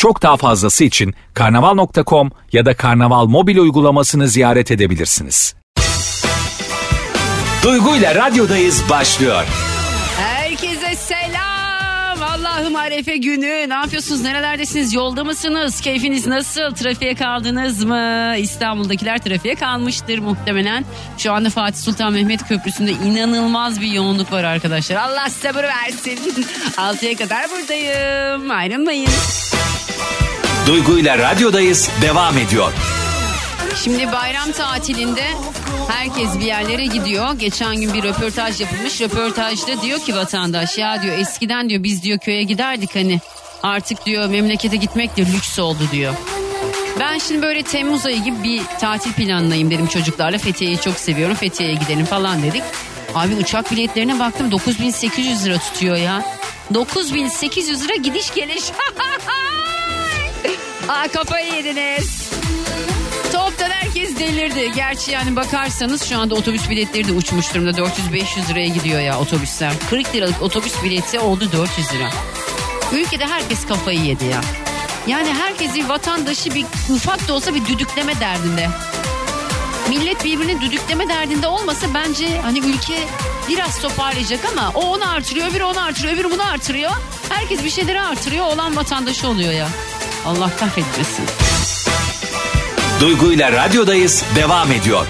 Çok daha fazlası için karnaval.com ya da karnaval mobil uygulamasını ziyaret edebilirsiniz. Duygu ile radyodayız başlıyor. Herkese selam. Allah'ım arefe günü. Ne yapıyorsunuz? Nerelerdesiniz? Yolda mısınız? Keyfiniz nasıl? Trafiğe kaldınız mı? İstanbul'dakiler trafiğe kalmıştır muhtemelen. Şu anda Fatih Sultan Mehmet Köprüsü'nde inanılmaz bir yoğunluk var arkadaşlar. Allah sabır versin. 6'ya kadar buradayım. Ayrılmayın. Duygu ile radyodayız devam ediyor. Şimdi bayram tatilinde herkes bir yerlere gidiyor. Geçen gün bir röportaj yapılmış. Röportajda diyor ki vatandaş ya diyor eskiden diyor biz diyor köye giderdik hani artık diyor memlekete gitmek de lüks oldu diyor. Ben şimdi böyle Temmuz ayı gibi bir tatil planlayayım dedim çocuklarla. Fethiye'yi çok seviyorum. Fethiye'ye gidelim falan dedik. Abi uçak biletlerine baktım 9800 lira tutuyor ya. 9800 lira gidiş geliş. Aa kafayı yediniz. Toptan herkes delirdi. Gerçi yani bakarsanız şu anda otobüs biletleri de uçmuş durumda. 400-500 liraya gidiyor ya otobüsler. 40 liralık otobüs bileti oldu 400 lira. Ülkede herkes kafayı yedi ya. Yani herkesi vatandaşı bir ufak da olsa bir düdükleme derdinde. Millet birbirini düdükleme derdinde olmasa bence hani ülke biraz toparlayacak ama o onu artırıyor, öbürü onu artırıyor, öbürü bunu artırıyor. Herkes bir şeyleri artırıyor, olan vatandaşı oluyor ya. Allah kahretmesin. Duygu ile radyodayız devam ediyor.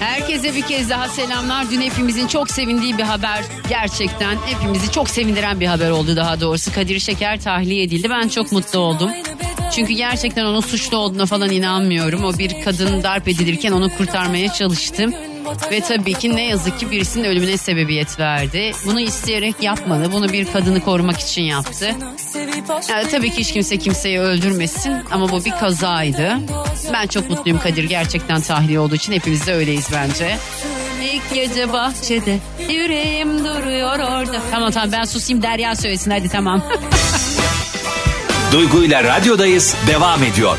Herkese bir kez daha selamlar. Dün hepimizin çok sevindiği bir haber. Gerçekten hepimizi çok sevindiren bir haber oldu daha doğrusu. Kadir Şeker tahliye edildi. Ben çok mutlu oldum. Çünkü gerçekten onun suçlu olduğuna falan inanmıyorum. O bir kadın darp edilirken onu kurtarmaya çalıştım. Ve tabii ki ne yazık ki birisinin ölümüne sebebiyet verdi. Bunu isteyerek yapmadı. Bunu bir kadını korumak için yaptı. Yani tabii ki hiç kimse kimseyi öldürmesin ama bu bir kazaydı. Ben çok mutluyum Kadir gerçekten tahliye olduğu için hepimiz de öyleyiz bence. İlk gece bahçede yüreğim duruyor orada. Tamam tamam ben susayım Derya söylesin hadi tamam. Duygu ile radyodayız devam ediyor.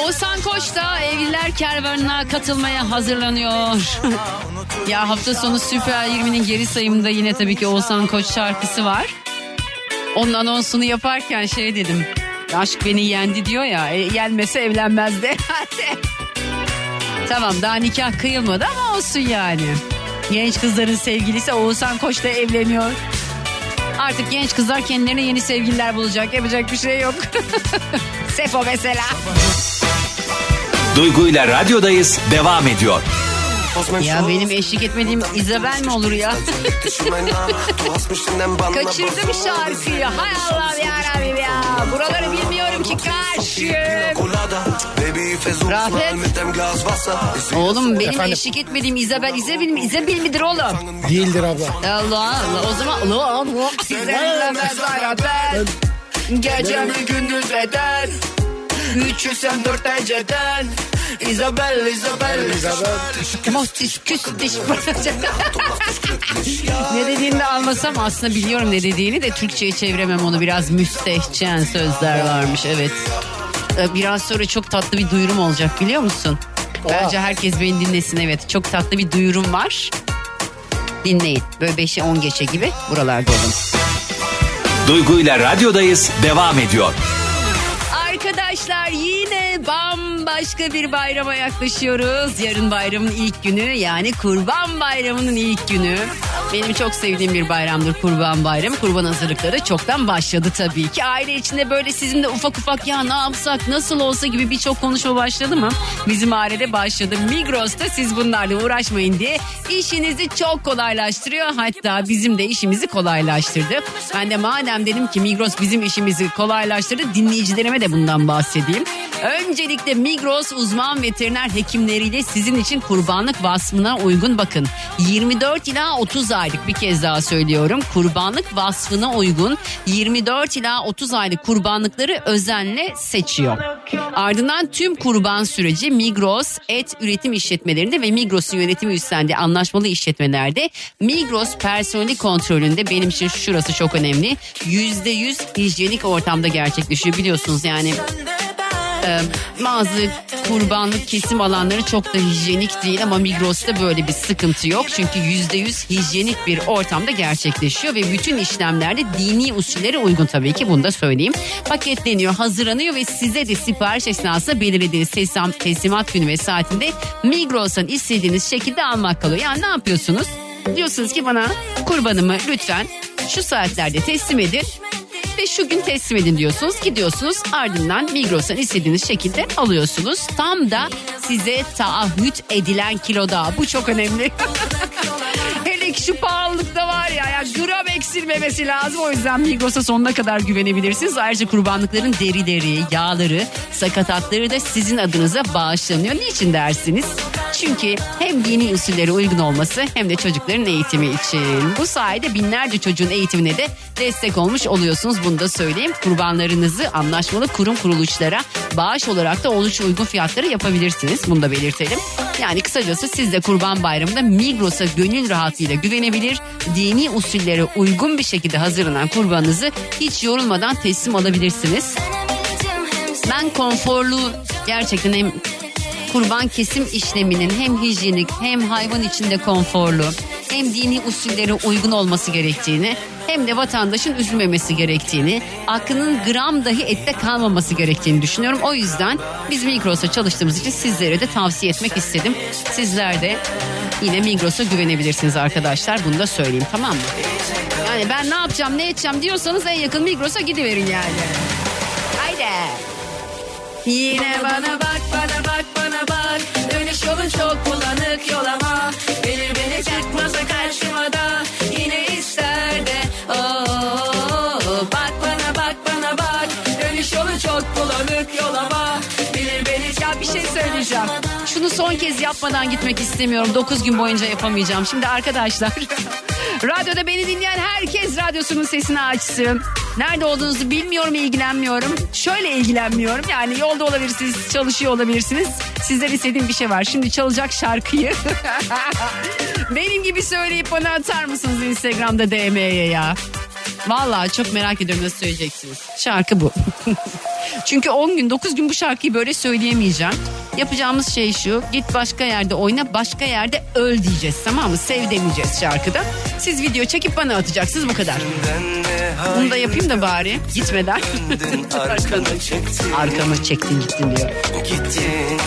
Oğuzhan Koç da evliler kervanına katılmaya hazırlanıyor. ya hafta sonu Süper 20'nin geri sayımında yine tabii ki Oğuzhan Koç şarkısı var. Onun anonsunu yaparken şey dedim. Aşk beni yendi diyor ya. E, yenmese evlenmezdi. tamam daha nikah kıyılmadı ama olsun yani. Genç kızların sevgilisi Oğuzhan Koç da evleniyor. Artık genç kızlar kendilerine yeni sevgililer bulacak. Yapacak bir şey yok. Sefo mesela. Duygu ile radyodayız devam ediyor. Ya benim eşlik etmediğim Isabel mi olur ya? Kaçırdım şarkıyı. Hay Allah ya Rabbim ya. Buraları bilmiyorum ki karşı. Rafet. Oğlum benim eşlik etmediğim Isabel. Isabel mi? Isabel midir oğlum? Değildir abla. Allah Allah. O zaman Allah Allah. Size zaten. Gecemi gündüz eder. Üç yüz sen dört eceden. Isabel, Isabel, Isabel. Mohtis küstiş. ne dediğini de anlasam aslında biliyorum ne dediğini de Türkçe'ye çeviremem onu biraz müstehcen sözler varmış evet. Ee, Biraz sonra çok tatlı bir duyurum olacak biliyor musun? Bence herkes beni dinlesin evet. Çok tatlı bir duyurum var. Dinleyin. Böyle 5'e 10 geçe gibi buralarda olun. Duygu ile radyodayız devam ediyor. Bambaşka bir bayrama yaklaşıyoruz. Yarın bayramın ilk günü yani kurban bayramının ilk günü. Benim çok sevdiğim bir bayramdır Kurban Bayramı. Kurban hazırlıkları çoktan başladı tabii ki. Aile içinde böyle sizin de ufak ufak ya ne yapsak nasıl olsa gibi birçok konuşma başladı mı? Bizim ailede başladı. Migros'ta siz bunlarla uğraşmayın diye işinizi çok kolaylaştırıyor. Hatta bizim de işimizi kolaylaştırdı. Ben de madem dedim ki Migros bizim işimizi kolaylaştırdı dinleyicilerime de bundan bahsedeyim. Öncelikle Migros uzman veteriner hekimleriyle sizin için kurbanlık vasfına uygun bakın. 24 ila 30 aylık bir kez daha söylüyorum. Kurbanlık vasfına uygun 24 ila 30 aylık kurbanlıkları özenle seçiyor. Ardından tüm kurban süreci Migros et üretim işletmelerinde ve Migros'un yönetimi üstlendiği anlaşmalı işletmelerde Migros personeli kontrolünde benim için şurası çok önemli. %100 hijyenik ortamda gerçekleşiyor biliyorsunuz yani e, bazı kurbanlık kesim alanları çok da hijyenik değil ama Migros'ta böyle bir sıkıntı yok. Çünkü %100 hijyenik bir ortamda gerçekleşiyor ve bütün işlemlerde dini usullere uygun tabii ki bunu da söyleyeyim. Paketleniyor, hazırlanıyor ve size de sipariş esnasında belirlediğiniz teslim, teslimat günü ve saatinde Migros'tan istediğiniz şekilde almak kalıyor. Yani ne yapıyorsunuz? Diyorsunuz ki bana kurbanımı lütfen şu saatlerde teslim edin ve şu gün teslim edin diyorsunuz. Gidiyorsunuz ardından Migros'tan istediğiniz şekilde alıyorsunuz. Tam da size taahhüt edilen kiloda. Bu çok önemli. Hele ki şu pahalılıkta var ya, ya gram eksilmemesi lazım. O yüzden Migros'a sonuna kadar güvenebilirsiniz. Ayrıca kurbanlıkların derileri, yağları, sakatatları da sizin adınıza bağışlanıyor. Niçin dersiniz? Çünkü hem dini usullere uygun olması hem de çocukların eğitimi için. Bu sayede binlerce çocuğun eğitimine de destek olmuş oluyorsunuz. Bunu da söyleyeyim. Kurbanlarınızı anlaşmalı kurum kuruluşlara bağış olarak da oldukça uygun fiyatları yapabilirsiniz. Bunu da belirtelim. Yani kısacası siz de kurban bayramında Migros'a gönül rahatlığıyla güvenebilir. Dini usullere uygun bir şekilde hazırlanan kurbanınızı hiç yorulmadan teslim alabilirsiniz. Ben konforlu gerçekten hem kurban kesim işleminin hem hijyenik hem hayvan içinde konforlu hem dini usullere uygun olması gerektiğini hem de vatandaşın üzülmemesi gerektiğini, aklının gram dahi ette kalmaması gerektiğini düşünüyorum. O yüzden biz Migros'a çalıştığımız için sizlere de tavsiye etmek istedim. Sizler de yine Migros'a güvenebilirsiniz arkadaşlar. Bunu da söyleyeyim tamam mı? Yani ben ne yapacağım ne edeceğim diyorsanız en yakın Migros'a gidiverin yani. Haydi. Yine bana bak bana bak Dönüş yolun çok bulanık yol ama Gelir beni çıkmasa karşıma söyleyeceğim. Şunu son kez yapmadan gitmek istemiyorum. 9 gün boyunca yapamayacağım. Şimdi arkadaşlar radyoda beni dinleyen herkes radyosunun sesini açsın. Nerede olduğunuzu bilmiyorum ilgilenmiyorum. Şöyle ilgilenmiyorum. Yani yolda olabilirsiniz, çalışıyor olabilirsiniz. Sizden istediğim bir şey var. Şimdi çalacak şarkıyı. Benim gibi söyleyip bana atar mısınız Instagram'da DM'ye ya? Vallahi çok merak ediyorum nasıl söyleyeceksiniz. Şarkı bu. Çünkü 10 gün 9 gün bu şarkıyı böyle söyleyemeyeceğim. Yapacağımız şey şu. Git başka yerde oyna başka yerde öl diyeceğiz tamam mı? Sev demeyeceğiz şarkıda. Siz video çekip bana atacaksınız bu kadar. Bunu da yapayım da bari gitmeden. Arkanı çektin Arkamı çektin gittin diyor. gittin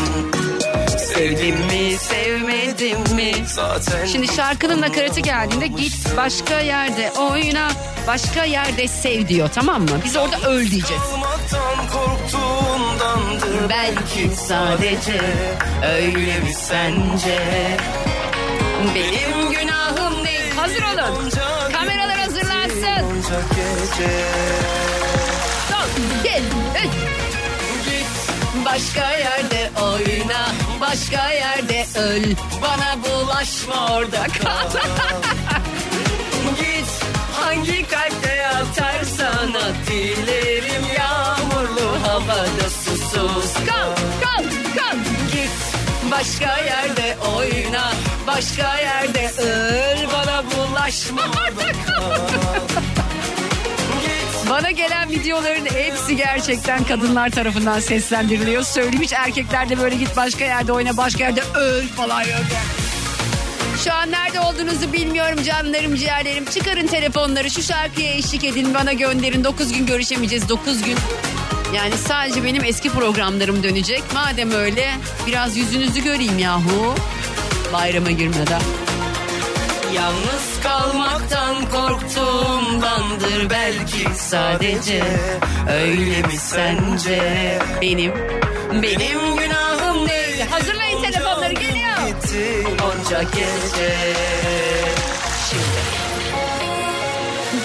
Sevdim mi sevmedim mi? Zaten Şimdi şarkının nakaratı geldiğinde git başka yerde oyna başka yerde sev diyor tamam mı? Biz orada öl diyeceğiz. Belki sadece öyle mi sence? Benim günahım değil. Hazır olun. Kameralar hazırlansın. Onca gece Son, bir, üç. Başka yerde oyna, başka yerde öl. Bana bulaşma orada kal. Hangi kalpte yatarsan at dilerim yağmurlu havada susuz. Kal, kal, kal. Git başka yerde oyna, başka yerde öl. Bana bulaşma. Bana gelen videoların hepsi gerçekten kadınlar tarafından seslendiriliyor. Söyleyeyim hiç erkekler de böyle git başka yerde oyna başka yerde öl falan yok. Şu an nerede olduğunuzu bilmiyorum canlarım ciğerlerim. Çıkarın telefonları şu şarkıya eşlik edin bana gönderin. 9 gün görüşemeyeceğiz 9 gün. Yani sadece benim eski programlarım dönecek. Madem öyle biraz yüzünüzü göreyim yahu. Bayrama girmeden. Yalnız kalmaktan korktuğumdandır belki sadece Öyle mi sence Benim Benim günahım Onca gece. Şimdi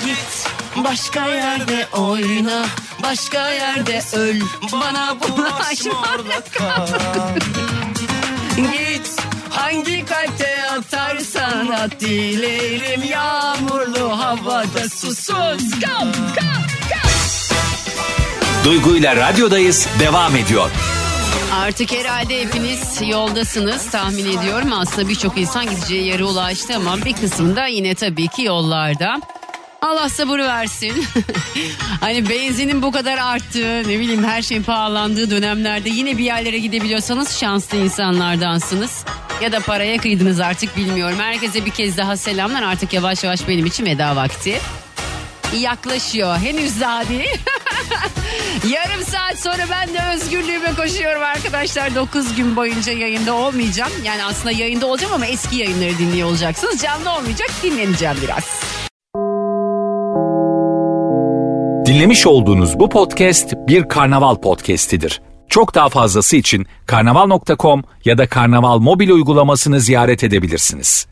Git başka yerde oyna Başka yerde öl. Bana bulaşma orada kal Git hangi kalpte atarsan at Dilerim yağmurlu havada susuz Kal kal kal Duygu ile radyodayız devam ediyor. Artık herhalde hepiniz yoldasınız tahmin ediyorum. Aslında birçok insan gideceği yere ulaştı ama bir kısmında yine tabii ki yollarda. Allah sabır versin. hani benzinin bu kadar arttığı, ne bileyim her şeyin pahalandığı dönemlerde yine bir yerlere gidebiliyorsanız şanslı insanlardansınız. Ya da paraya kıydınız artık bilmiyorum. Herkese bir kez daha selamlar. Artık yavaş yavaş benim için veda vakti. Yaklaşıyor. Henüz daha değil. Yarım saat sonra ben de özgürlüğüme koşuyorum arkadaşlar. 9 gün boyunca yayında olmayacağım. Yani aslında yayında olacağım ama eski yayınları dinliyor olacaksınız. Canlı olmayacak dinleneceğim biraz. Dinlemiş olduğunuz bu podcast bir karnaval podcastidir. Çok daha fazlası için karnaval.com ya da karnaval mobil uygulamasını ziyaret edebilirsiniz.